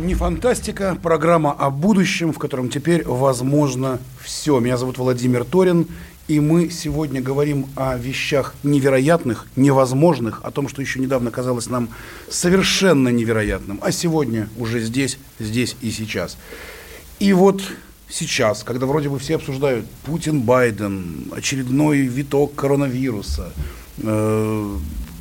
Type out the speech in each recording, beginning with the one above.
Не фантастика, программа о будущем, в котором теперь возможно все. Меня зовут Владимир Торин, и мы сегодня говорим о вещах невероятных, невозможных, о том, что еще недавно казалось нам совершенно невероятным, а сегодня уже здесь, здесь и сейчас. И вот сейчас, когда вроде бы все обсуждают Путин, Байден, очередной виток коронавируса, э,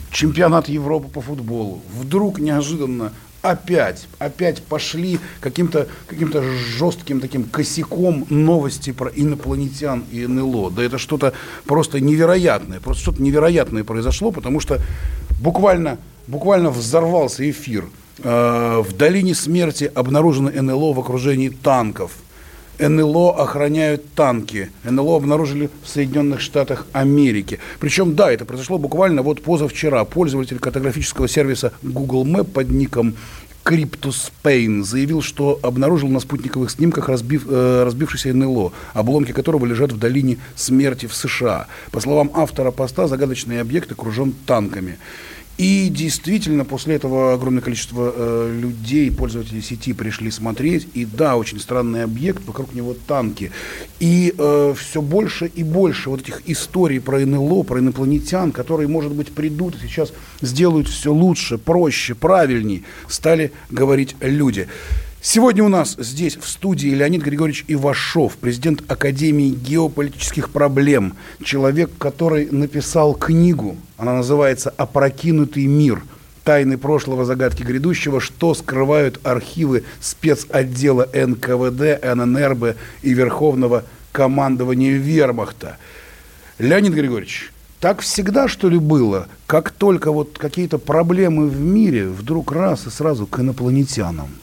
чемпионат Европы по футболу, вдруг неожиданно опять, опять пошли каким-то каким жестким таким косяком новости про инопланетян и НЛО. Да это что-то просто невероятное, просто что-то невероятное произошло, потому что буквально, буквально взорвался эфир. Э, в долине смерти обнаружено НЛО в окружении танков – НЛО охраняют танки. НЛО обнаружили в Соединенных Штатах Америки. Причем, да, это произошло буквально вот позавчера. Пользователь картографического сервиса Google Map под ником Cryptus Pain заявил, что обнаружил на спутниковых снимках разбив, э, разбившийся НЛО, обломки которого лежат в долине смерти в США. По словам автора поста, загадочный объект окружен танками. И действительно, после этого огромное количество э, людей, пользователей сети пришли смотреть. И да, очень странный объект, вокруг него танки. И э, все больше и больше вот этих историй про НЛО, про инопланетян, которые, может быть, придут и сейчас сделают все лучше, проще, правильней, стали говорить люди. Сегодня у нас здесь в студии Леонид Григорьевич Ивашов, президент Академии геополитических проблем, человек, который написал книгу, она называется «Опрокинутый мир. Тайны прошлого, загадки грядущего. Что скрывают архивы спецотдела НКВД, ННРБ и Верховного командования Вермахта». Леонид Григорьевич, так всегда, что ли, было? Как только вот какие-то проблемы в мире, вдруг раз и сразу к инопланетянам –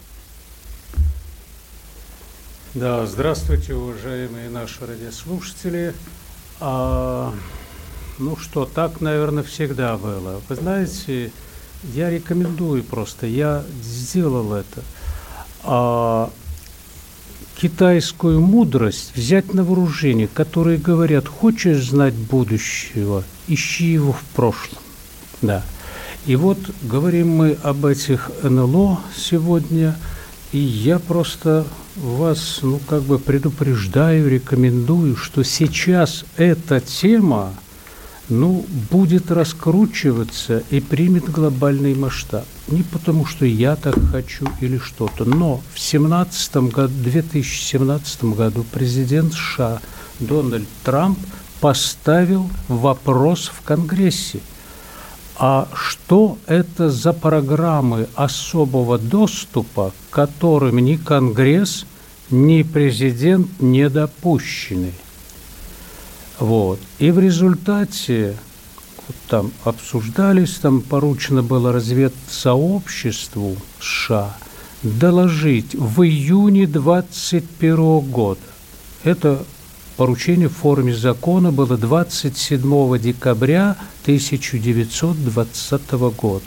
да, здравствуйте, уважаемые наши радиослушатели. А, ну что, так, наверное, всегда было. Вы знаете, я рекомендую просто, я сделал это. А, китайскую мудрость взять на вооружение, которые говорят, хочешь знать будущего, ищи его в прошлом. Да. И вот говорим мы об этих НЛО сегодня, и я просто вас, ну, как бы предупреждаю, рекомендую, что сейчас эта тема, ну, будет раскручиваться и примет глобальный масштаб. Не потому, что я так хочу или что-то, но в 17 году, 2017 году президент США Дональд Трамп поставил вопрос в Конгрессе – а что это за программы особого доступа, к которым ни Конгресс, ни президент не допущены? Вот. И в результате вот там обсуждались, там поручено было разведсообществу США доложить в июне 2021 года. Это Поручение в форме закона было 27 декабря 1920 года.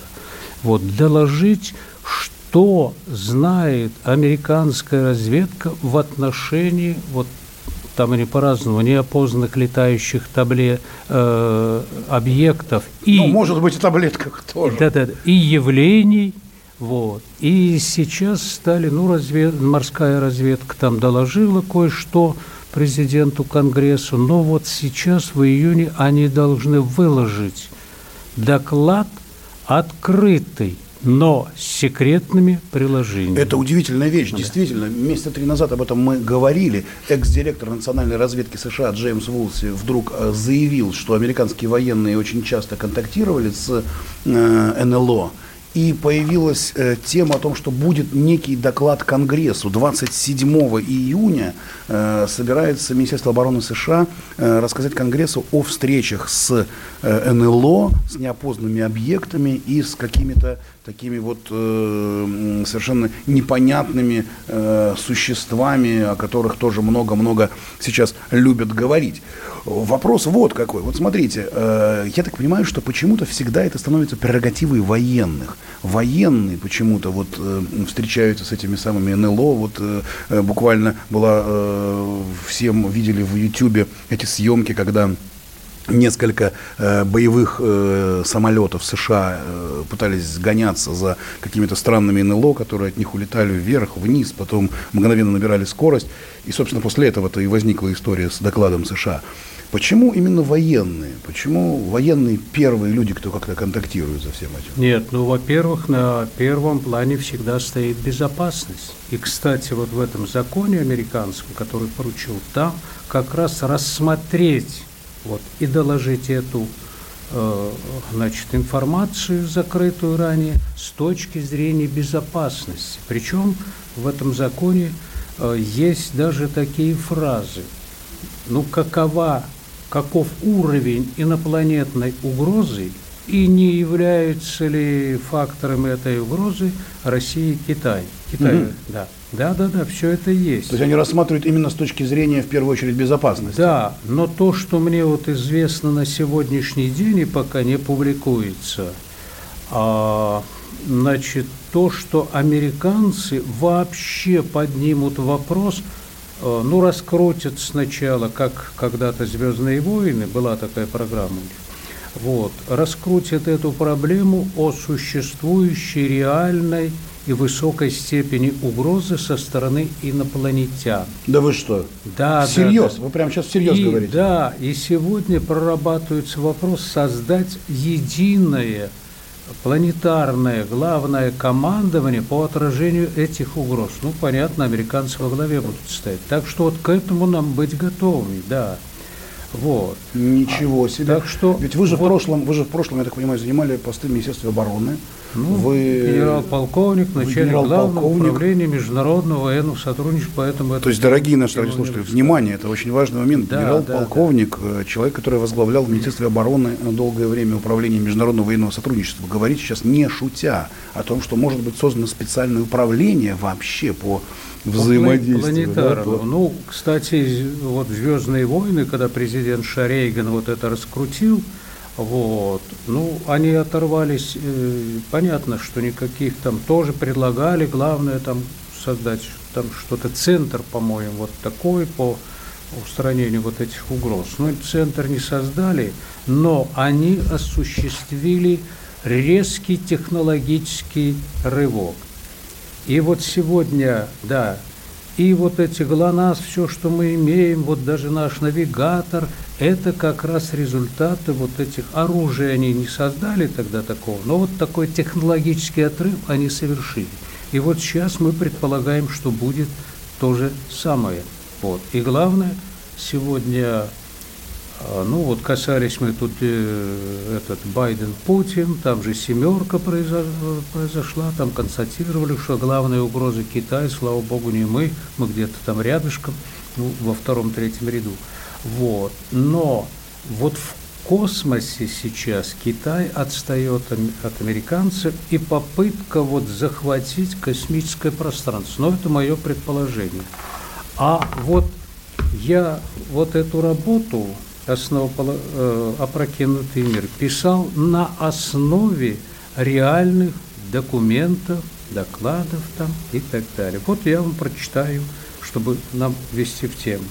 Вот, доложить, что знает американская разведка в отношении вот там они по-разному, неопознанных летающих табле, э, объектов. И, ну, может быть, и таблетках тоже. Да, да, и явлений. Вот. И сейчас стали, ну, развед, морская разведка там доложила кое-что, президенту Конгрессу, но вот сейчас, в июне, они должны выложить доклад открытый, но с секретными приложениями. Это удивительная вещь, да. действительно. Месяца три назад об этом мы говорили. Экс-директор национальной разведки США Джеймс Вулси вдруг э, заявил, что американские военные очень часто контактировали с э, НЛО и появилась э, тема о том, что будет некий доклад Конгрессу. 27 июня э, собирается Министерство обороны США э, рассказать Конгрессу о встречах с э, НЛО, с неопознанными объектами и с какими-то такими вот э, совершенно непонятными э, существами, о которых тоже много-много сейчас любят говорить. Вопрос вот какой. Вот смотрите, э, я так понимаю, что почему-то всегда это становится прерогативой военных. Военные почему-то вот э, встречаются с этими самыми НЛО. Вот э, буквально была, э, всем видели в Ютьюбе эти съемки, когда несколько э, боевых э, самолетов США э, пытались гоняться за какими-то странными НЛО, которые от них улетали вверх, вниз, потом мгновенно набирали скорость. И, собственно, после этого-то и возникла история с докладом США. Почему именно военные? Почему военные первые люди, кто как-то контактирует за всем этим? Нет, ну, во-первых, на первом плане всегда стоит безопасность. И, кстати, вот в этом законе американском, который поручил там, как раз рассмотреть вот, и доложить эту э, значит, информацию, закрытую ранее, с точки зрения безопасности. Причем в этом законе э, есть даже такие фразы. Ну, какова, каков уровень инопланетной угрозы и не являются ли факторами этой угрозы Россия и Китай. Китай, угу. да. Да, да, да, все это есть. То есть они рассматривают именно с точки зрения, в первую очередь, безопасности. Да, но то, что мне вот известно на сегодняшний день и пока не публикуется, а, значит, то, что американцы вообще поднимут вопрос, а, ну, раскрутят сначала, как когда-то «Звездные войны», была такая программа у них, вот, раскрутят эту проблему о существующей реальной и высокой степени угрозы со стороны инопланетян. Да вы что? Да, Всерьез? Да, да. Вы прямо сейчас всерьез и, говорите? Да, и сегодня прорабатывается вопрос создать единое планетарное главное командование по отражению этих угроз. Ну, понятно, американцы во главе будут стоять. Так что вот к этому нам быть готовыми, да. Вот. Ничего себе. Так что Ведь вы же вот, в прошлом, вы же в прошлом, я так понимаю, занимали посты в Министерстве обороны. Ну, вы генерал-полковник, начальник генерал главного управления международного военного сотрудничества, поэтому это... То есть, дорогие наши слушатели, внимание, это очень важный момент. Да, генерал-полковник, да, да. человек, который возглавлял в Министерстве обороны долгое время управление международного военного сотрудничества, говорит сейчас не шутя о том, что может быть создано специальное управление вообще по взаимодействию. Да, по... Ну, кстати, вот «Звездные войны», когда президент Шарейган вот это раскрутил, вот. Ну, они оторвались, э, понятно, что никаких там тоже предлагали, главное там создать там что-то, центр, по-моему, вот такой по устранению вот этих угроз. Но центр не создали, но они осуществили резкий технологический рывок. И вот сегодня, да, и вот эти ГЛОНАСС, все, что мы имеем, вот даже наш навигатор, это как раз результаты вот этих оружий. Они не создали тогда такого, но вот такой технологический отрыв они совершили. И вот сейчас мы предполагаем, что будет то же самое. Вот. И главное, сегодня ну вот касались мы тут э, этот Байден Путин, там же семерка произошла, там констатировали, что главная угроза Китай, слава богу, не мы, мы где-то там рядышком, ну, во втором-третьем ряду. Вот. Но вот в космосе сейчас Китай отстает от американцев и попытка вот захватить космическое пространство. Но это мое предположение. А вот я вот эту работу основополо... Э, опрокинутый мир, писал на основе реальных документов, докладов там и так далее. Вот я вам прочитаю, чтобы нам ввести в тему.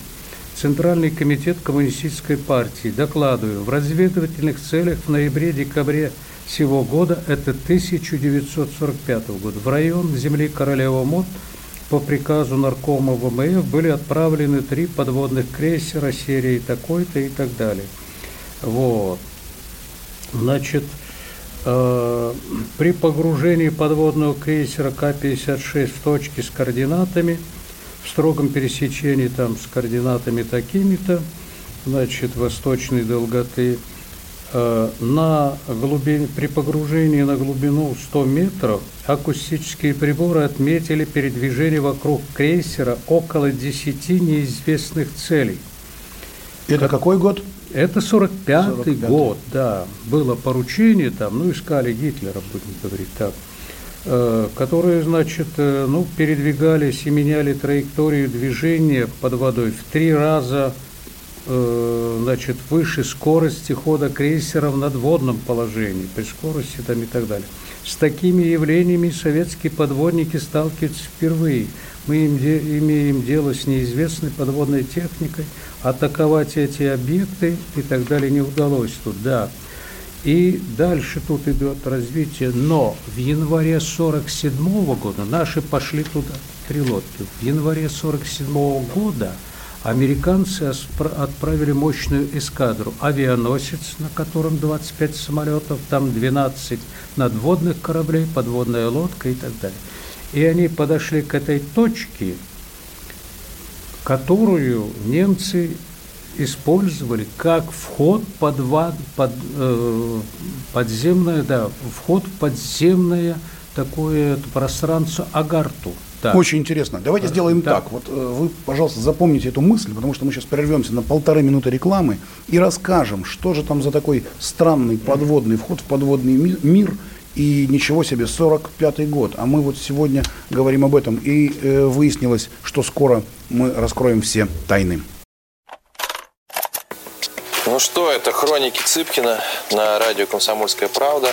Центральный комитет Коммунистической партии, докладываю, в разведывательных целях в ноябре-декабре сего года, это 1945 год, в район земли Королева Мод – по приказу наркома ВМФ были отправлены три подводных крейсера серии такой-то и так далее. Вот. Значит, э, при погружении подводного крейсера К-56 в точке с координатами, в строгом пересечении там с координатами такими-то, значит, восточной долготы, на глубине, при погружении на глубину 100 метров акустические приборы отметили передвижение вокруг крейсера около 10 неизвестных целей. Это как, какой год? Это 45-й год, да. Было поручение там, ну, искали Гитлера, будем говорить так, э, которые, значит, э, ну, передвигались и меняли траекторию движения под водой в три раза – Э, значит, выше скорости хода крейсера в надводном положении, при скорости там и так далее. С такими явлениями советские подводники сталкиваются впервые. Мы имеем дело с неизвестной подводной техникой, атаковать эти объекты и так далее не удалось тут, да. И дальше тут идет развитие, но в январе 1947 года наши пошли туда, три лодки. В январе 1947 года – Американцы отправили мощную эскадру. Авианосец, на котором 25 самолетов, там 12 надводных кораблей, подводная лодка и так далее. И они подошли к этой точке, которую немцы использовали как вход под, под э, подземное, да, вход в подземное такое пространство Агарту – так. Очень интересно. Давайте сделаем так. так. Вот э, вы, пожалуйста, запомните эту мысль, потому что мы сейчас прервемся на полторы минуты рекламы и расскажем, что же там за такой странный подводный вход в подводный мир. И ничего себе, 45-й год. А мы вот сегодня говорим об этом. И э, выяснилось, что скоро мы раскроем все тайны. Ну что, это хроники Цыпкина на радио «Комсомольская правда».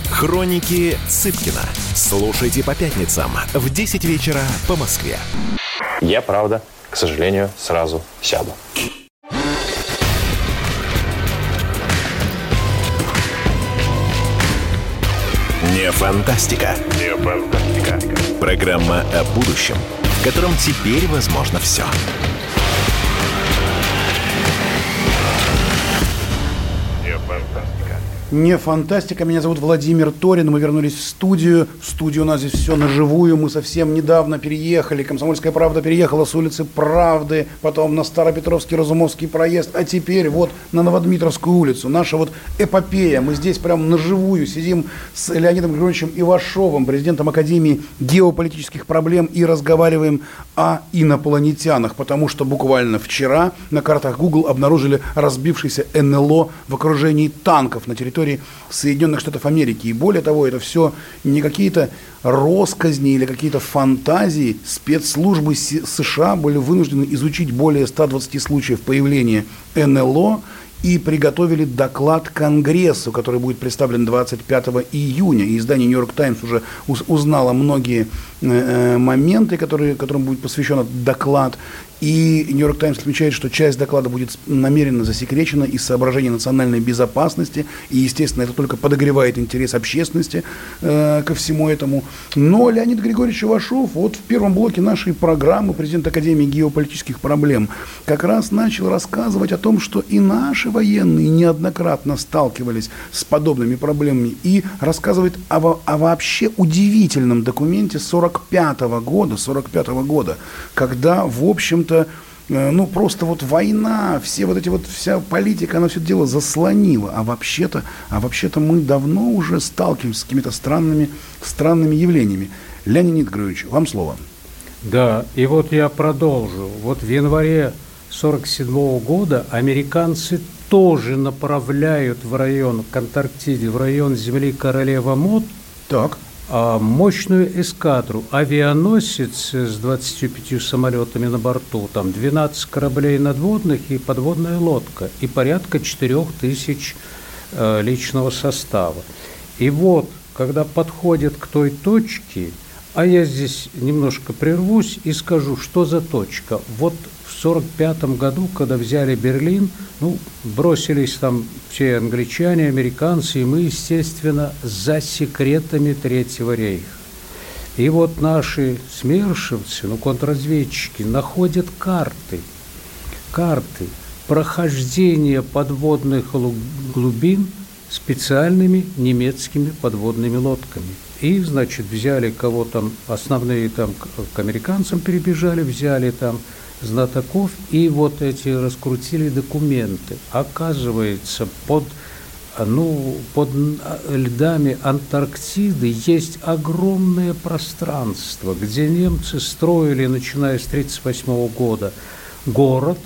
Хроники Цыпкина. Слушайте по пятницам в 10 вечера по Москве. Я, правда, к сожалению, сразу сяду. Не фантастика. Не фантастика. Программа о будущем, в котором теперь возможно все. Не фантастика. Меня зовут Владимир Торин. Мы вернулись в студию. В студию у нас здесь все наживую. Мы совсем недавно переехали. Комсомольская правда переехала с улицы Правды, потом на Старопетровский Разумовский проезд, а теперь вот на Новодмитровскую улицу. Наша вот эпопея. Мы здесь прям наживую сидим с Леонидом Григорьевичем Ивашовым, президентом Академии геополитических проблем, и разговариваем о инопланетянах, потому что буквально вчера на картах Google обнаружили разбившийся НЛО в окружении танков на территории территории Соединенных Штатов Америки. И более того, это все не какие-то росказни или какие-то фантазии. Спецслужбы США были вынуждены изучить более 120 случаев появления НЛО и приготовили доклад Конгрессу, который будет представлен 25 июня. И издание «Нью-Йорк Таймс» уже узнало многие э, э, моменты, которые, которым будет посвящен этот доклад. И Нью-Йорк Таймс отмечает, что часть доклада будет намеренно засекречена из соображений национальной безопасности. И, естественно, это только подогревает интерес общественности э, ко всему этому. Но Леонид Григорьевич Ивашов вот в первом блоке нашей программы, президент Академии геополитических проблем, как раз начал рассказывать о том, что и наши военные неоднократно сталкивались с подобными проблемами. И рассказывает о, о вообще удивительном документе 45 -го года, 45 -го года, когда, в общем-то, общем-то, э, ну, просто вот война, все вот эти вот, вся политика, она все это дело заслонила. А вообще-то, а вообще-то мы давно уже сталкиваемся с какими-то странными, странными явлениями. Леонид Григорьевич, вам слово. Да, и вот я продолжу. Вот в январе 1947 года американцы тоже направляют в район к Антарктиде, в район земли Королева Мод, так. А, мощную эскадру, авианосец с 25 самолетами на борту, там 12 кораблей надводных и подводная лодка, и порядка 4 тысяч э, личного состава. И вот когда подходят к той точке, а я здесь немножко прервусь и скажу, что за точка. Вот в 1945 году, когда взяли Берлин, ну, бросились там все англичане, американцы, и мы, естественно, за секретами Третьего рейха. И вот наши смершивцы, ну, контрразведчики, находят карты, карты прохождения подводных глубин специальными немецкими подводными лодками. И, значит, взяли кого там, основные там к американцам перебежали, взяли там знатоков, и вот эти раскрутили документы. Оказывается, под ну, под льдами Антарктиды есть огромное пространство, где немцы строили, начиная с 1938 года, город,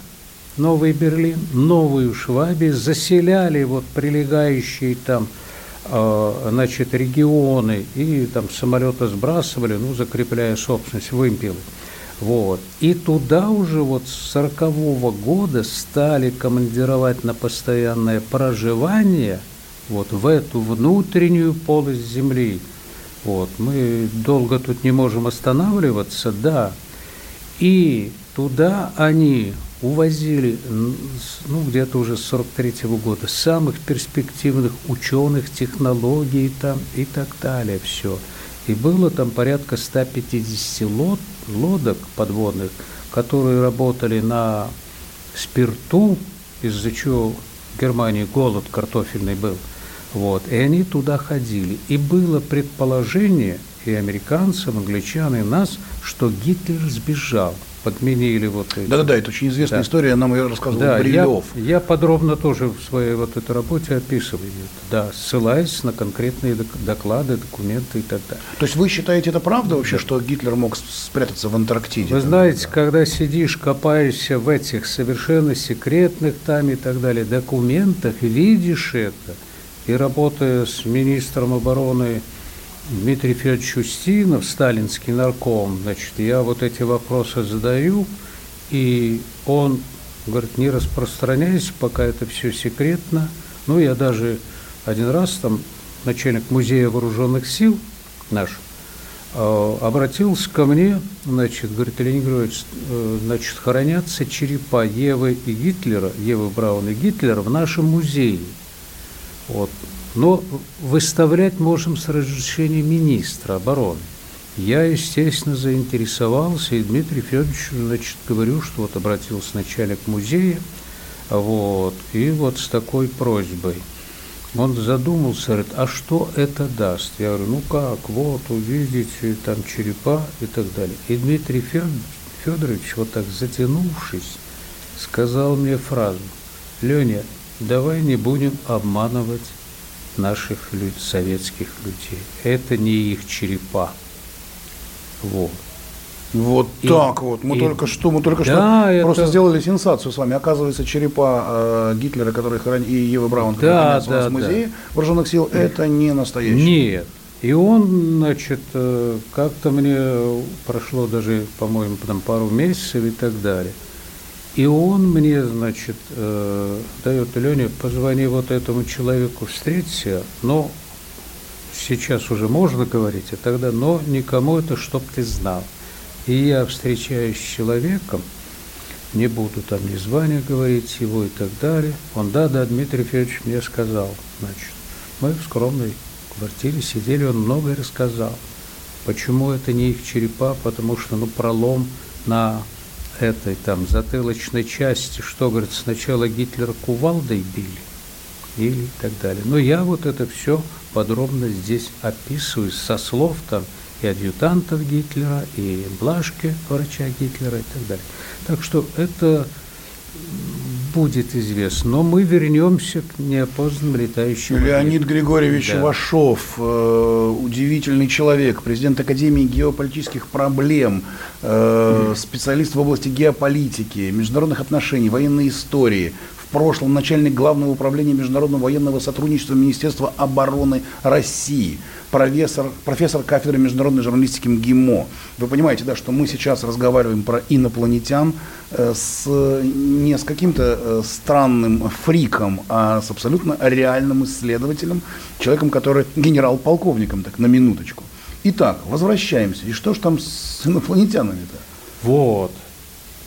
Новый Берлин, Новую Швабию, заселяли вот прилегающие там э, значит, регионы и там самолеты сбрасывали, ну, закрепляя собственность, вымпелы. Вот. И туда уже вот с 40 -го года стали командировать на постоянное проживание вот в эту внутреннюю полость земли. Вот. Мы долго тут не можем останавливаться, да. И туда они увозили, ну, где-то уже с 43 -го года, самых перспективных ученых, технологий там и так далее, все. И было там порядка 150 лод, лодок подводных, которые работали на спирту, из-за чего в Германии голод картофельный был. Вот. И они туда ходили. И было предположение и американцам, англичан, и нас, что Гитлер сбежал подменили вот эти. Да-да-да, это очень известная да. история, нам ее рассказывал да, Брилев. Я, я подробно тоже в своей вот этой работе описываю да, ссылаясь на конкретные доклады, документы и так далее. То есть вы считаете это правда вообще, да. что Гитлер мог спрятаться в Антарктиде? Вы знаете, да. когда сидишь, копаешься в этих совершенно секретных там и так далее документах, видишь это, и работая с министром обороны Дмитрий Федорович Устинов, сталинский нарком, значит, я вот эти вопросы задаю, и он говорит, не распространяйся, пока это все секретно. Ну, я даже один раз там начальник музея вооруженных сил наш э, обратился ко мне, значит, говорит, Леонид э, значит, хранятся черепа Евы и Гитлера, Евы Браун и Гитлера в нашем музее. Вот. Но выставлять можем с разрешения министра обороны. Я, естественно, заинтересовался, и Дмитрий Федорович, значит, говорю, что вот обратился начальник музея, вот, и вот с такой просьбой. Он задумался, говорит, а что это даст? Я говорю, ну как, вот, увидите, там черепа и так далее. И Дмитрий Федорович, вот так затянувшись, сказал мне фразу, Леня, давай не будем обманывать наших советских людей. Это не их черепа. Вот. Вот и, так вот. Мы и, только что, мы только да, что это... просто сделали сенсацию с вами. Оказывается, черепа э, Гитлера, которые хранят, и Евы Браун, которые да, хранятся да, у нас в музее да. вооруженных сил, это не настоящие. Нет. И он, значит, э, как-то мне прошло даже, по-моему, там пару месяцев и так далее. И он мне, значит, э, дает, Леня, позвони вот этому человеку, встреться, но сейчас уже можно говорить, а тогда, но никому это, чтоб ты знал. И я встречаюсь с человеком, не буду там ни звания говорить его и так далее. Он, да, да, Дмитрий Федорович мне сказал, значит, мы в скромной квартире сидели, он многое рассказал. Почему это не их черепа? Потому что, ну, пролом на этой там затылочной части, что, говорит, сначала Гитлера кувалдой били или так далее. Но я вот это все подробно здесь описываю со слов там и адъютантов Гитлера, и Блашки, врача Гитлера и так далее. Так что это будет известно. Но мы вернемся к неопознанным летающим. Леонид объектам. Григорьевич да. Вашов, э, удивительный человек, президент Академии геополитических проблем, э, специалист в области геополитики, международных отношений, военной истории. В прошлом начальник Главного управления международного военного сотрудничества Министерства обороны России, профессор, профессор кафедры международной журналистики МГИМО. Вы понимаете, да, что мы сейчас разговариваем про инопланетян э, с, не с каким-то э, странным фриком, а с абсолютно реальным исследователем, человеком, который генерал-полковником, так, на минуточку. Итак, возвращаемся. И что ж там с инопланетянами-то? Вот.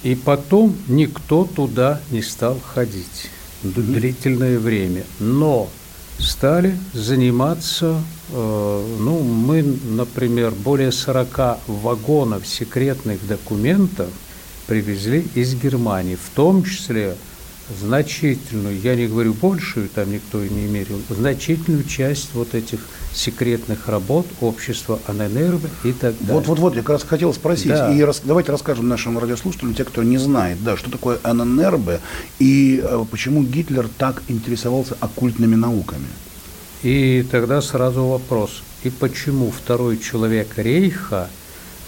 И потом никто туда не стал ходить длительное время. Но стали заниматься, э, ну, мы, например, более 40 вагонов секретных документов привезли из Германии, в том числе значительную, я не говорю большую, там никто и не мерил, значительную часть вот этих секретных работ общества Аненербе и так далее. Вот-вот-вот, я как раз хотел спросить, да. и рас, давайте расскажем нашим радиослушателям, те, кто не знает, да, что такое Аненербе и э, почему Гитлер так интересовался оккультными науками. И тогда сразу вопрос, и почему второй человек Рейха –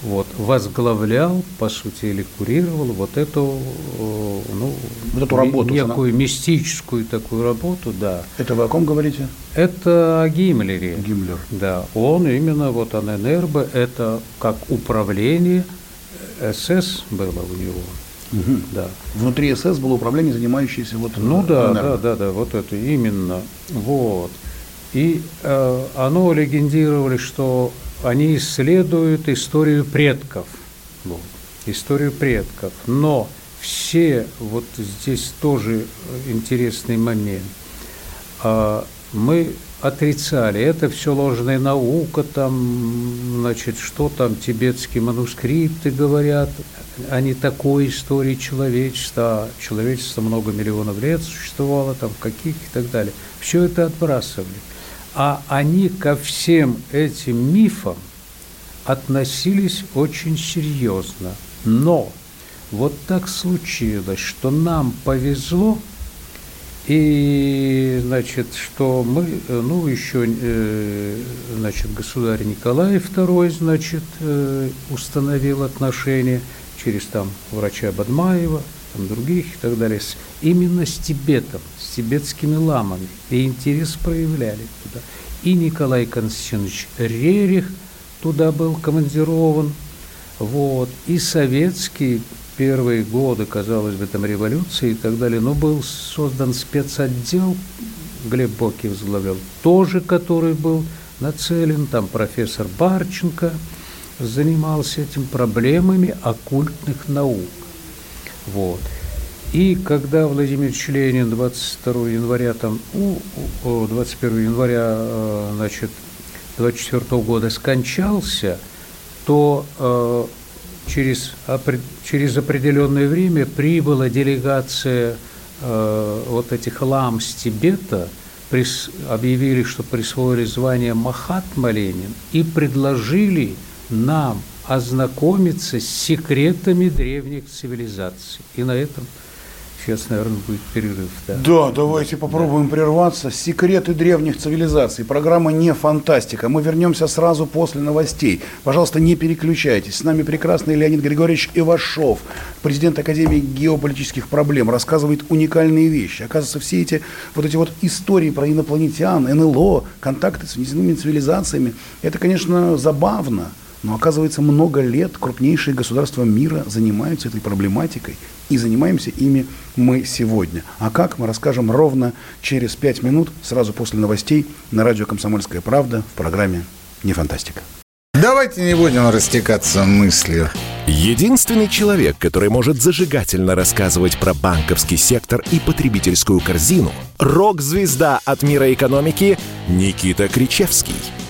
вот, возглавлял, по сути, или курировал вот эту, э, ну, вот эту работу, некую она... мистическую такую работу, да. Это вы о ком говорите? Это о Гиммлере. Гиммлер. Да, он именно, вот АННРБ, это как управление СС было у него. Угу. Да. Внутри СС было управление, занимающееся вот... Ну да, да, да, да, вот это именно. Вот. И э, оно легендировали, что они исследуют историю предков. Вот, историю предков. Но все, вот здесь тоже интересный момент, а, мы отрицали, это все ложная наука, там, значит, что там, тибетские манускрипты говорят, а не такой истории человечества, а человечество много миллионов лет существовало, там, каких и так далее. Все это отбрасывали. А они ко всем этим мифам относились очень серьезно. Но вот так случилось, что нам повезло, и, значит, что мы, ну, еще, э, значит, государь Николай II, значит, э, установил отношения через там врача Бадмаева, там других и так далее, именно с Тибетом, тибетскими ламами, и интерес проявляли туда. И Николай Константинович Рерих туда был командирован, вот, и советские первые годы, казалось бы, там революции и так далее, но был создан спецотдел, Глеб Боки возглавлял, тоже который был нацелен, там профессор Барченко занимался этим проблемами оккультных наук. Вот. И когда Владимир Ленин 22 января, там, у, 21 января, э, значит, 24 года скончался, то э, через, через определенное время прибыла делегация э, вот этих лам с Тибета, объявили, что присвоили звание Махатма Ленин и предложили нам ознакомиться с секретами древних цивилизаций. И на этом Сейчас, наверное, будет перерыв. Да, да давайте попробуем да. прерваться. Секреты древних цивилизаций. Программа не фантастика. Мы вернемся сразу после новостей. Пожалуйста, не переключайтесь. С нами прекрасный Леонид Григорьевич Ивашов, президент Академии геополитических проблем, рассказывает уникальные вещи. Оказывается, все эти вот эти вот истории про инопланетян, НЛО, контакты с внеземными цивилизациями, это, конечно, забавно. Но оказывается, много лет крупнейшие государства мира занимаются этой проблематикой. И занимаемся ими мы сегодня. А как, мы расскажем ровно через пять минут, сразу после новостей, на радио «Комсомольская правда» в программе «Не фантастика». Давайте не будем растекаться мыслью. Единственный человек, который может зажигательно рассказывать про банковский сектор и потребительскую корзину – рок-звезда от мира экономики Никита Кричевский –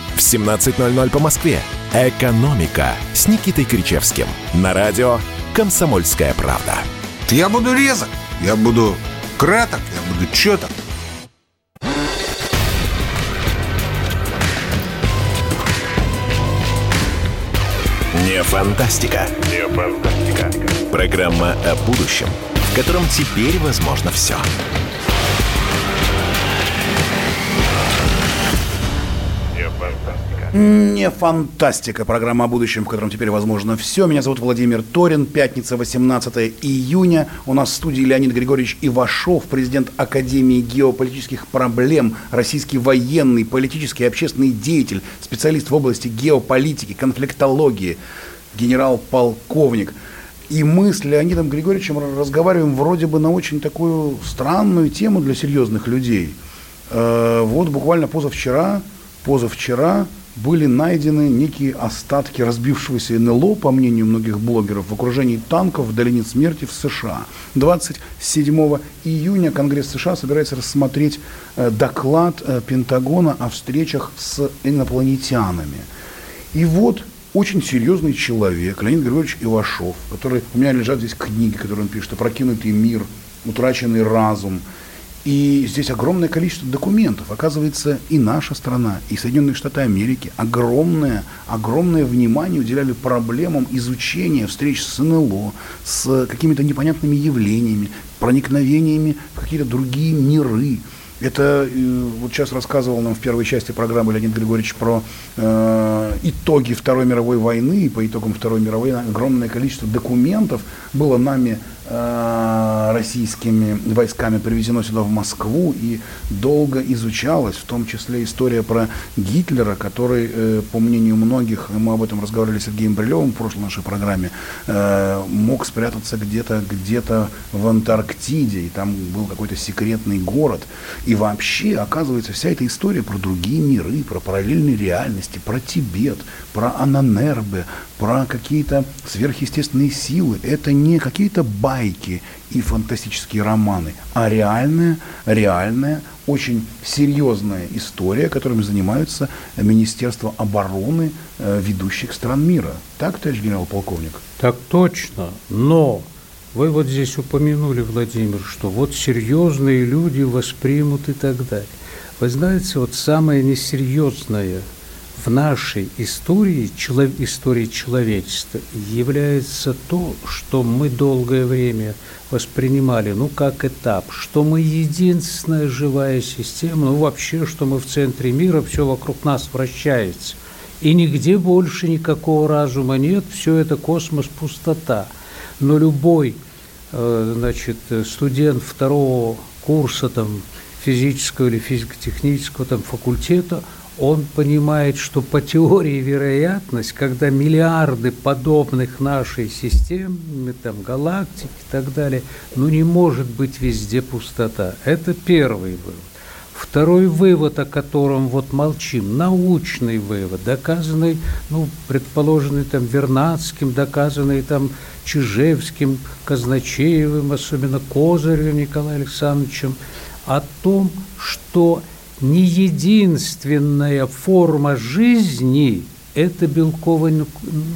в 17.00 по Москве. «Экономика» с Никитой Кричевским. На радио «Комсомольская правда». Я буду резок, я буду краток, я буду четок. Не фантастика. Не фантастика. Программа о будущем, в котором теперь возможно все. Все. Не фантастика. Программа о будущем, в котором теперь возможно все. Меня зовут Владимир Торин. Пятница, 18 июня. У нас в студии Леонид Григорьевич Ивашов, президент Академии геополитических проблем, российский военный, политический и общественный деятель, специалист в области геополитики, конфликтологии, генерал-полковник. И мы с Леонидом Григорьевичем разговариваем вроде бы на очень такую странную тему для серьезных людей. Э, вот буквально позавчера, позавчера были найдены некие остатки разбившегося НЛО, по мнению многих блогеров, в окружении танков в долине смерти в США. 27 июня Конгресс США собирается рассмотреть э, доклад э, Пентагона о встречах с инопланетянами. И вот очень серьезный человек, Леонид Григорьевич Ивашов, который, у меня лежат здесь книги, которые он пишет, «Опрокинутый мир», «Утраченный разум», и здесь огромное количество документов. Оказывается, и наша страна, и Соединенные Штаты Америки огромное, огромное внимание уделяли проблемам изучения встреч с НЛО, с какими-то непонятными явлениями, проникновениями в какие-то другие миры. Это э, вот сейчас рассказывал нам в первой части программы Леонид Григорьевич про э, итоги Второй мировой войны. И по итогам Второй мировой огромное количество документов было нами российскими войсками привезено сюда в Москву и долго изучалась, в том числе история про Гитлера, который, э, по мнению многих, мы об этом разговаривали с Сергеем Брилевым в прошлой нашей программе, э, мог спрятаться где-то где-то в Антарктиде, и там был какой-то секретный город. И вообще, оказывается, вся эта история про другие миры, про параллельные реальности, про Тибет, про Ананербе, про какие-то сверхъестественные силы. Это не какие-то байки и фантастические романы, а реальная, реальная, очень серьезная история, которыми занимаются Министерство обороны э, ведущих стран мира. Так, товарищ генерал-полковник? Так точно, но вы вот здесь упомянули, Владимир, что вот серьезные люди воспримут и так далее. Вы знаете, вот самое несерьезное – в нашей истории, истории человечества является то, что мы долгое время воспринимали, ну, как этап, что мы единственная живая система, ну, вообще, что мы в центре мира, все вокруг нас вращается. И нигде больше никакого разума нет, все это космос, пустота. Но любой, э, значит, студент второго курса там, физического или физико-технического там, факультета – он понимает, что по теории вероятность, когда миллиарды подобных нашей системе, там, галактик и так далее, ну не может быть везде пустота. Это первый вывод. Второй вывод, о котором вот молчим, научный вывод, доказанный, ну, предположенный там Вернадским, доказанный там Чижевским, Казначеевым, особенно Козыревым Николаем Александровичем, о том, что не единственная форма жизни – это белковая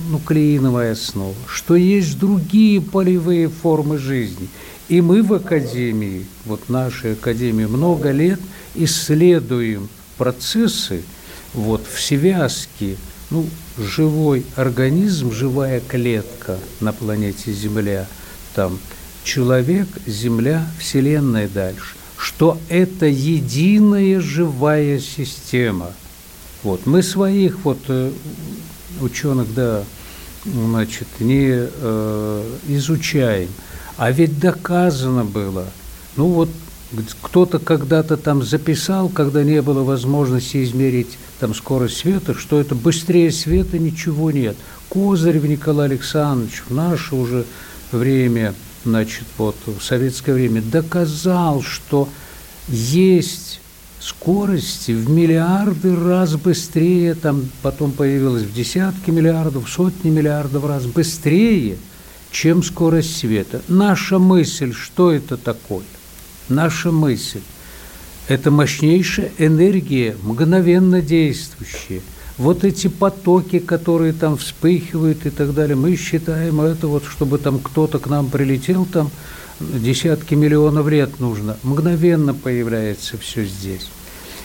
нуклеиновая основа, что есть другие полевые формы жизни. И мы в Академии, вот нашей Академии, много лет исследуем процессы вот, в связке, ну, живой организм, живая клетка на планете Земля, там человек, Земля, Вселенная дальше что это единая живая система. Вот. Мы своих вот э, ученых, да, значит, не э, изучаем. А ведь доказано было. Ну вот кто-то когда-то там записал, когда не было возможности измерить там скорость света, что это быстрее света ничего нет. Козырев Николай Александрович в наше уже время – значит, вот в советское время доказал, что есть скорости в миллиарды раз быстрее, там потом появилось в десятки миллиардов, сотни миллиардов раз быстрее, чем скорость света. Наша мысль, что это такое? Наша мысль – это мощнейшая энергия, мгновенно действующая – вот эти потоки, которые там вспыхивают и так далее, мы считаем это вот, чтобы там кто-то к нам прилетел, там десятки миллионов лет нужно. Мгновенно появляется все здесь.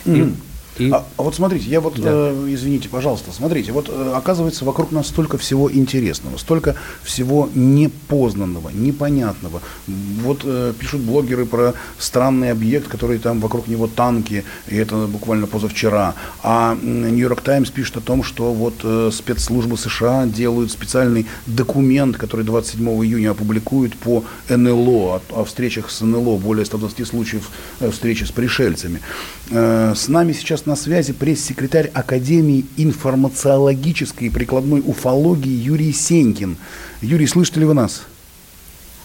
И, И... А, а вот смотрите, я вот, да. э, извините, пожалуйста, смотрите, вот э, оказывается вокруг нас столько всего интересного, столько всего непознанного, непонятного. Вот э, пишут блогеры про странный объект, который там вокруг него танки, и это буквально позавчера. А Нью-Йорк Таймс пишет о том, что вот э, спецслужбы США делают специальный документ, который 27 июня опубликуют по НЛО, о, о встречах с НЛО, более 120 случаев э, встречи с пришельцами. Э, с нами сейчас на связи пресс-секретарь Академии информациологической и прикладной уфологии Юрий Сенькин. Юрий, слышите ли вы нас?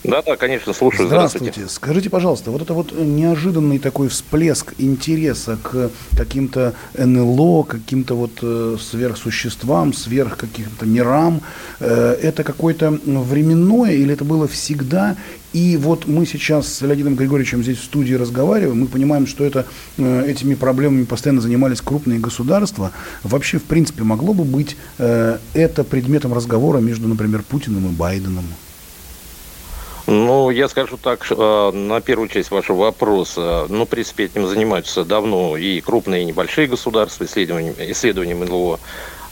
Да, да, конечно, слушаю. Здравствуйте. Здравствуйте. Скажите, пожалуйста, вот это вот неожиданный такой всплеск интереса к каким-то НЛО, каким-то вот э, сверхсуществам, сверх каким-то мирам, э, это какое-то временное или это было всегда? И вот мы сейчас с Леонидом Григорьевичем здесь в студии разговариваем, мы понимаем, что это, э, этими проблемами постоянно занимались крупные государства. Вообще, в принципе, могло бы быть это предметом разговора между, например, Путиным и Байденом? Ну, я скажу так, э, на первую часть вашего вопроса, ну, в принципе, этим занимаются давно и крупные, и небольшие государства исследованием, исследованием НЛО.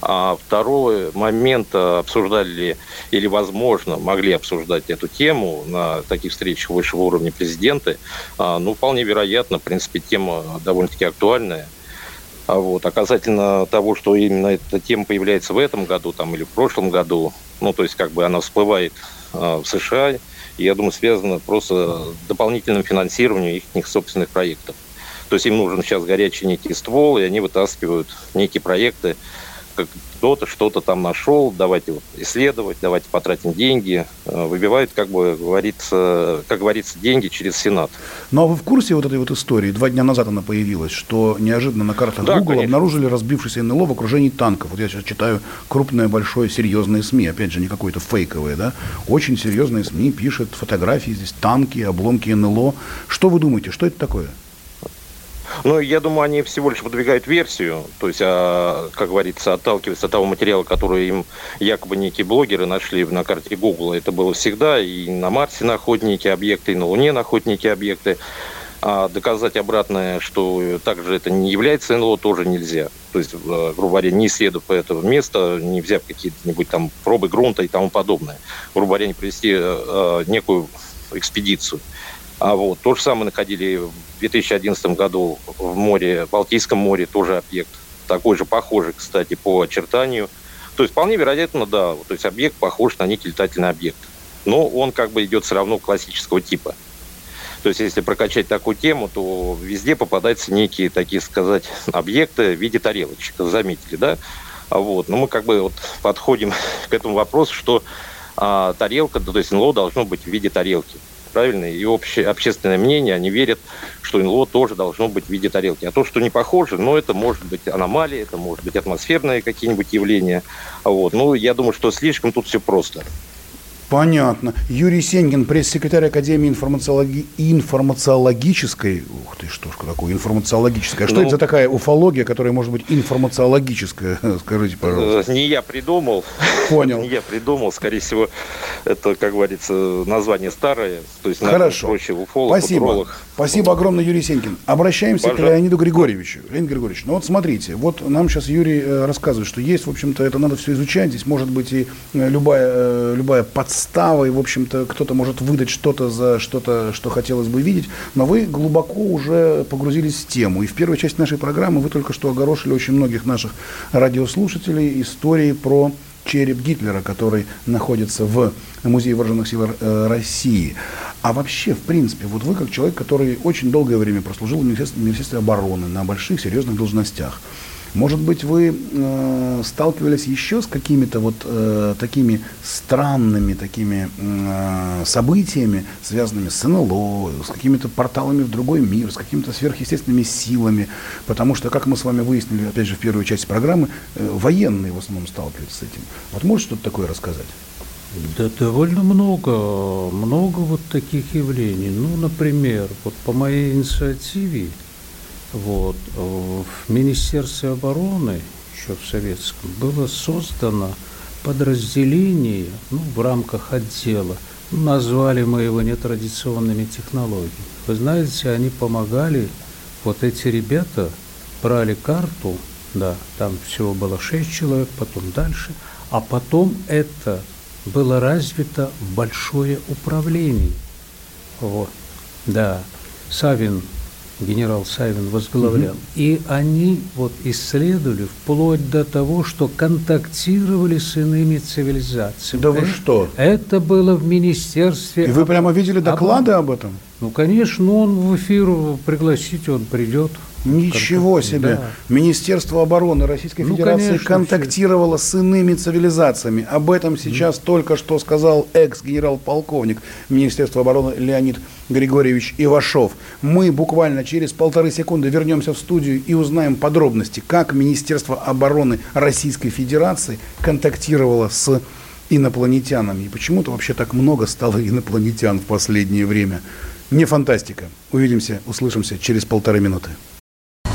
А второй момент обсуждали или, возможно, могли обсуждать эту тему на таких встречах высшего уровня президенты. А, ну, вполне вероятно, в принципе, тема довольно-таки актуальная. А вот, а касательно того, что именно эта тема появляется в этом году там, или в прошлом году, ну, то есть как бы она всплывает э, в США, я думаю, связано просто с дополнительным финансированием их собственных проектов. То есть им нужен сейчас горячий некий ствол, и они вытаскивают некие проекты, как кто-то что-то там нашел, давайте вот исследовать, давайте потратим деньги, э, выбивают, как бы говорится, как говорится, деньги через Сенат. Ну а вы в курсе вот этой вот истории? Два дня назад она появилась, что неожиданно на картах да, Google конечно. обнаружили разбившийся НЛО в окружении танков. Вот я сейчас читаю крупное, большое, серьезные СМИ, опять же, не какое-то фейковое, да? Очень серьезные СМИ пишут фотографии здесь, танки, обломки НЛО. Что вы думаете, что это такое? Ну, я думаю, они всего лишь выдвигают версию, то есть, а, как говорится, отталкиваются от того материала, который им якобы некие блогеры нашли на карте Google. Это было всегда и на Марсе находят некие объекты, и на Луне находят некие объекты. А доказать обратное, что также это не является НЛО, тоже нельзя. То есть, э, грубо говоря, не исследуя этого места, не взяв какие-нибудь там пробы грунта и тому подобное. Грубо говоря, не провести э некую экспедицию. А вот то же самое находили в 2011 году в море, в Балтийском море, тоже объект. Такой же похожий, кстати, по очертанию. То есть вполне вероятно, да, то есть объект похож на некий летательный объект. Но он как бы идет все равно классического типа. То есть если прокачать такую тему, то везде попадаются некие, такие сказать, объекты в виде тарелочек. Заметили, да? А вот. Но мы как бы вот подходим к этому вопросу, что а, тарелка, то есть НЛО должно быть в виде тарелки правильно? И общее, общественное мнение, они верят, что НЛО тоже должно быть в виде тарелки. А то, что не похоже, ну, это может быть аномалия, это может быть атмосферные какие-нибудь явления. Вот. Ну, я думаю, что слишком тут все просто. Понятно. Юрий Сенькин, пресс-секретарь Академии информациологи... информациологической. Ух ты, что ж такое информациологическая? Что ну, это за такая уфология, которая может быть информациологическая? Скажите, пожалуйста. Не я придумал. Понял. Не я придумал. Скорее всего, это, как говорится, название старое. То есть, Хорошо. Проще уфолог, Спасибо. Футуролог. Спасибо огромное, Юрий Сенькин. Обращаемся Пожалуйста. к Леониду Григорьевичу. Леонид Григорьевич, ну вот смотрите, вот нам сейчас Юрий э, рассказывает, что есть, в общем-то, это надо все изучать. Здесь может быть и э, любая, э, любая подстава, и, в общем-то, кто-то может выдать что-то за что-то, что хотелось бы видеть. Но вы глубоко уже погрузились в тему. И в первой части нашей программы вы только что огорошили очень многих наших радиослушателей историей про череп Гитлера, который находится в Музее вооруженных сил э, России. А вообще, в принципе, вот вы как человек, который очень долгое время прослужил в Министерстве обороны на больших серьезных должностях, может быть, вы э, сталкивались еще с какими-то вот э, такими странными такими э, событиями, связанными с НЛО, с какими-то порталами в другой мир, с какими-то сверхъестественными силами, потому что, как мы с вами выяснили, опять же, в первой части программы, э, военные в основном сталкиваются с этим. Вот можете что-то такое рассказать? Да довольно много, много вот таких явлений. Ну, например, вот по моей инициативе вот. В Министерстве обороны, еще в советском, было создано подразделение ну, в рамках отдела. Ну, назвали мы его нетрадиционными технологиями. Вы знаете, они помогали, вот эти ребята брали карту, да, там всего было шесть человек, потом дальше, а потом это было развито в большое управление. Вот, да. Савин генерал Савин возглавлял. Угу. И они вот исследовали вплоть до того, что контактировали с иными цивилизациями. Да вы что? Это было в Министерстве... И вы прямо видели доклады об, об этом? Ну, конечно, он в эфир пригласите, он придет. Ничего себе! Да. Министерство обороны Российской ну, Федерации конечно, контактировало все. с иными цивилизациями. Об этом сейчас mm. только что сказал экс-генерал-полковник Министерства обороны Леонид Григорьевич Ивашов. Мы буквально через полторы секунды вернемся в студию и узнаем подробности, как Министерство обороны Российской Федерации контактировало с инопланетянами. И почему-то вообще так много стало инопланетян в последнее время. Не фантастика. Увидимся, услышимся через полторы минуты.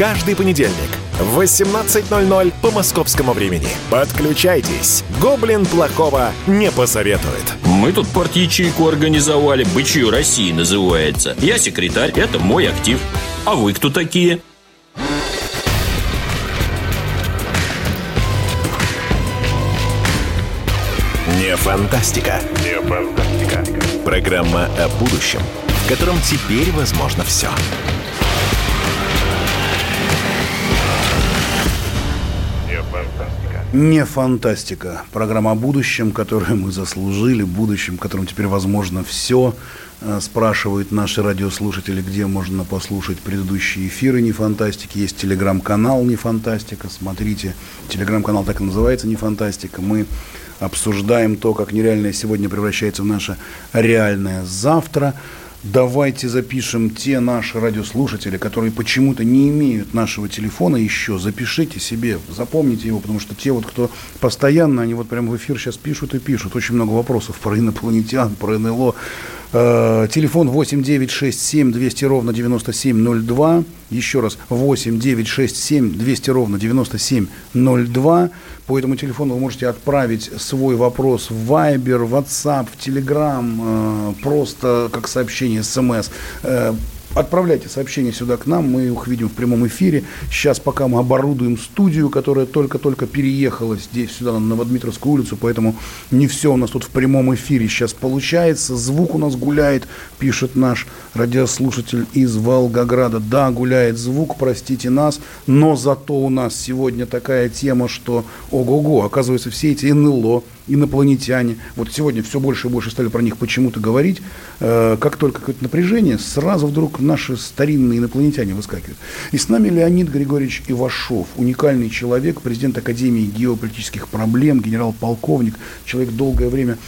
Каждый понедельник – в 18.00 по московскому времени. Подключайтесь. Гоблин плохого не посоветует. Мы тут порт-ячейку организовали. «Бычью России» называется. Я секретарь, это мой актив. А вы кто такие? Не фантастика. Не фантастика. Программа о будущем, в котором теперь возможно все. Не фантастика. Программа о будущем, которое мы заслужили, будущем, которым теперь возможно все. Э, спрашивают наши радиослушатели, где можно послушать предыдущие эфиры «Не фантастики». Есть телеграм-канал «Не фантастика». Смотрите, телеграм-канал так и называется «Не фантастика». Мы обсуждаем то, как нереальное сегодня превращается в наше реальное завтра давайте запишем те наши радиослушатели, которые почему-то не имеют нашего телефона еще, запишите себе, запомните его, потому что те вот, кто постоянно, они вот прямо в эфир сейчас пишут и пишут, очень много вопросов про инопланетян, про НЛО, телефон 8 9 6 7 200 ровно 9702. Еще раз 8 9 6 7 200 ровно 9702. По этому телефону вы можете отправить свой вопрос в Viber, WhatsApp, в Telegram, э, просто как сообщение, смс. Отправляйте сообщения сюда к нам, мы их видим в прямом эфире. Сейчас пока мы оборудуем студию, которая только-только переехала здесь, сюда, на Новодмитровскую улицу, поэтому не все у нас тут в прямом эфире сейчас получается. Звук у нас гуляет, пишет наш радиослушатель из Волгограда. Да, гуляет звук, простите нас, но зато у нас сегодня такая тема, что ого-го, оказывается, все эти НЛО, инопланетяне. Вот сегодня все больше и больше стали про них почему-то говорить. Э, как только какое-то напряжение, сразу вдруг наши старинные инопланетяне выскакивают. И с нами Леонид Григорьевич Ивашов, уникальный человек, президент Академии геополитических проблем, генерал-полковник, человек долгое время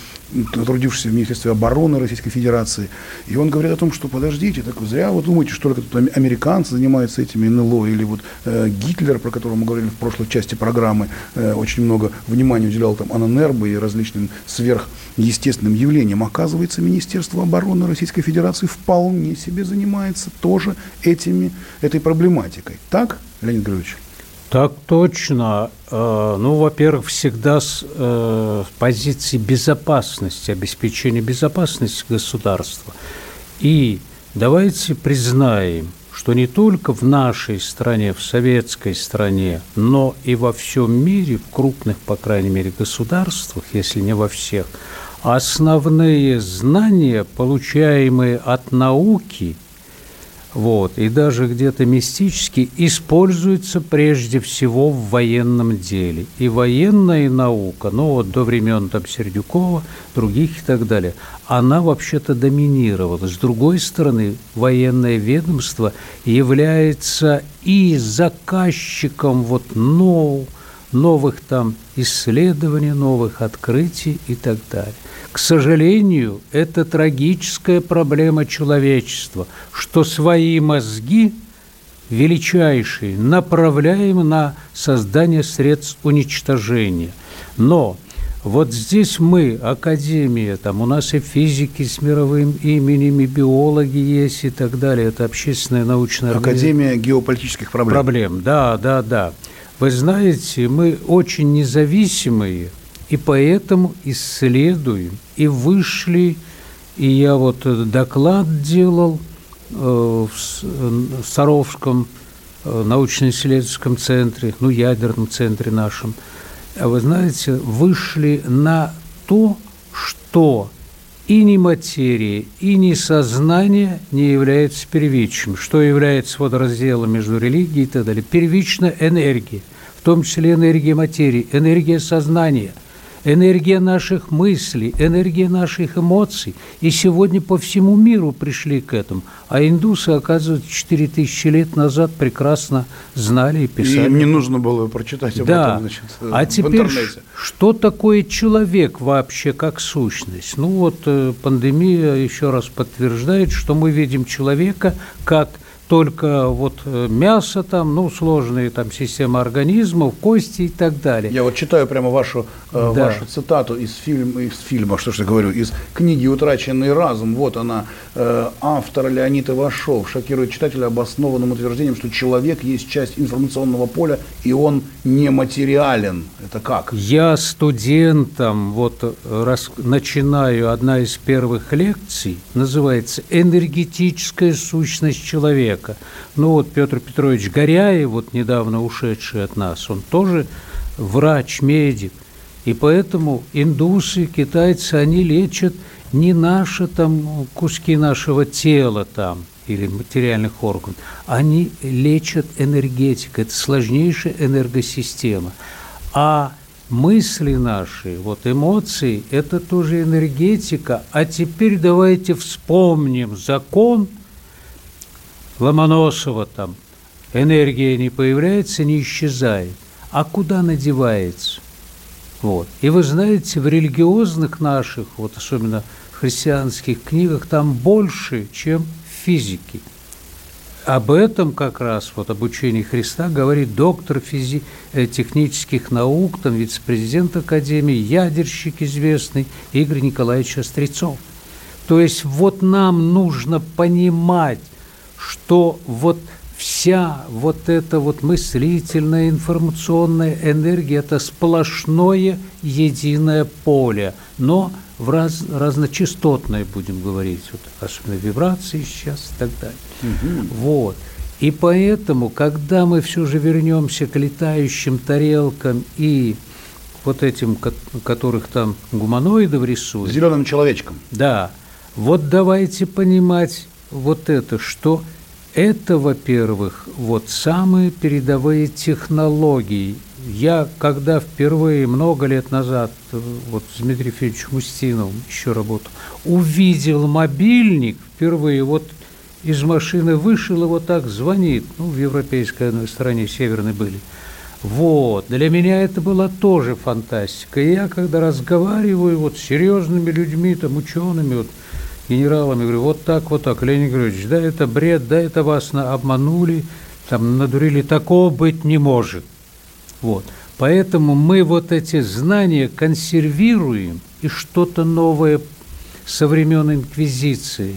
трудившийся в Министерстве обороны Российской Федерации. И он говорит о том, что подождите, так зря вы думаете, что только тут американцы занимаются этими НЛО, или вот э, Гитлер, про которого мы говорили в прошлой части программы, э, очень много внимания уделял там Ананербо и различным сверхъестественным явлениям. Оказывается, Министерство обороны Российской Федерации вполне себе занимается тоже этими, этой проблематикой. Так, Леонид Григорьевич? Так точно. Э, ну, во-первых, всегда с э, позиции безопасности, обеспечения безопасности государства. И давайте признаем, что не только в нашей стране, в советской стране, но и во всем мире, в крупных, по крайней мере, государствах, если не во всех, основные знания, получаемые от науки, вот, и даже где-то мистически используется прежде всего в военном деле. И военная наука, ну вот до времен там Сердюкова, других и так далее, она вообще-то доминировала. С другой стороны, военное ведомство является и заказчиком вот нового новых там исследований, новых открытий и так далее. К сожалению, это трагическая проблема человечества, что свои мозги величайшие направляем на создание средств уничтожения. Но вот здесь мы, Академия, там у нас и физики с мировым именем, и биологи есть и так далее. Это общественная научная Академия геополитических проблем. Проблем, да, да, да. Вы знаете, мы очень независимые, и поэтому исследуем. И вышли, и я вот доклад делал э, в Саровском э, научно-исследовательском центре, ну, ядерном центре нашем. А вы знаете, вышли на то, что и не материя, и не сознание не является первичным. Что является вот разделом между религией и так далее? Первичная энергия в том числе энергия материи, энергия сознания, энергия наших мыслей, энергия наших эмоций. И сегодня по всему миру пришли к этому. А индусы, оказывается, 4000 лет назад прекрасно знали и писали. И им не нужно было прочитать об да. этом значит, а в теперь, интернете. что такое человек вообще как сущность? Ну вот э, пандемия еще раз подтверждает, что мы видим человека как только вот э, мясо там, ну, сложные там системы организмов, кости и так далее. Я вот читаю прямо вашу, э, Да. вашу цитату из, фильм, из фильма, что ж я говорю, из книги «Утраченный разум». Вот она, э, автор Леонид Ивашов шокирует читателя обоснованным утверждением, что человек есть часть информационного поля, и он нематериален. Это как? Я студентам вот рас- начинаю одна из первых лекций, называется «Энергетическая сущность человека». Ну вот Петр Петрович Горяев, вот недавно ушедший от нас, он тоже врач, медик. И поэтому индусы, китайцы, они лечат не наши там куски нашего тела там или материальных органов, они лечат энергетикой, это сложнейшая энергосистема. А мысли наши, вот эмоции, это тоже энергетика. А теперь давайте вспомним закон Ломоносова там. Энергия не появляется, не исчезает. А куда надевается? Вот. И вы знаете, в религиозных наших, вот особенно в христианских книгах, там больше, чем в физике. Об этом как раз, вот об учении Христа, говорит доктор физи- э, технических наук, там вице-президент Академии, ядерщик известный Игорь Николаевич Острецов. То есть вот нам нужно понимать, что вот вся вот эта вот мыслительная, информационная энергия – это сплошное единое поле, но в раз, разночастотное, будем говорить, вот, особенно вибрации сейчас и так далее. Вот. И поэтому, когда мы все же вернемся к летающим тарелкам и вот этим, ко- которых там гуманоидов рисуют, Зеленым человечком. да, вот давайте понимать вот это, что это, во-первых, вот самые передовые технологии. Я, когда впервые много лет назад э, вот с Дмитрием Федоровичем Устиновым еще работал, увидел мобильник впервые, вот из машины вышел и вот так звонит, ну, в европейской одной стране северной были. Вот, для меня это была тоже фантастика. И я, когда разговариваю вот с серьезными людьми, там, учеными, вот, генералами, говорю, вот так, вот так, Леонид Григорьевич, да, это бред, да, это вас на- обманули, там, надурили, такого быть не может. Вот. Поэтому мы вот эти знания консервируем и что-то новое со времен Инквизиции.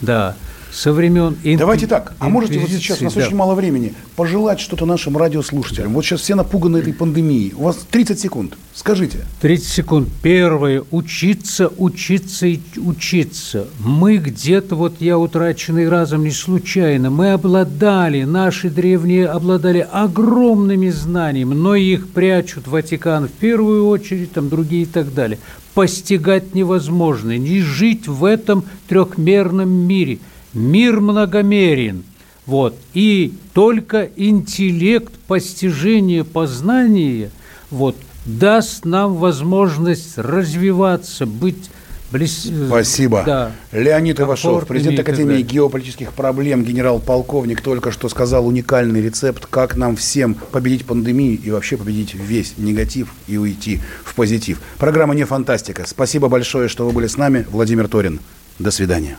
Да, со времен инк- Давайте так, а можете вот сейчас, у нас да. очень мало времени, пожелать что-то нашим радиослушателям? Вот сейчас все напуганы этой пандемией. У вас 30 секунд. Скажите. 30 секунд. Первое. Учиться, учиться и учиться. Мы где-то, вот я утраченный разом не случайно, мы обладали, наши древние обладали огромными знаниями, но их прячут Ватикан в первую очередь, там другие и так далее. Постигать невозможно, не жить в этом трехмерном мире. Мир многомерен. Вот. И только интеллект постижения, познания вот, даст нам возможность развиваться, быть Близ... Спасибо. Да. Леонид Ивашов, президент Академии геополитических проблем, генерал-полковник, только что сказал уникальный рецепт, как нам всем победить пандемию и вообще победить весь негатив и уйти в позитив. Программа «Не фантастика». Спасибо большое, что вы были с нами. Владимир Торин. До свидания.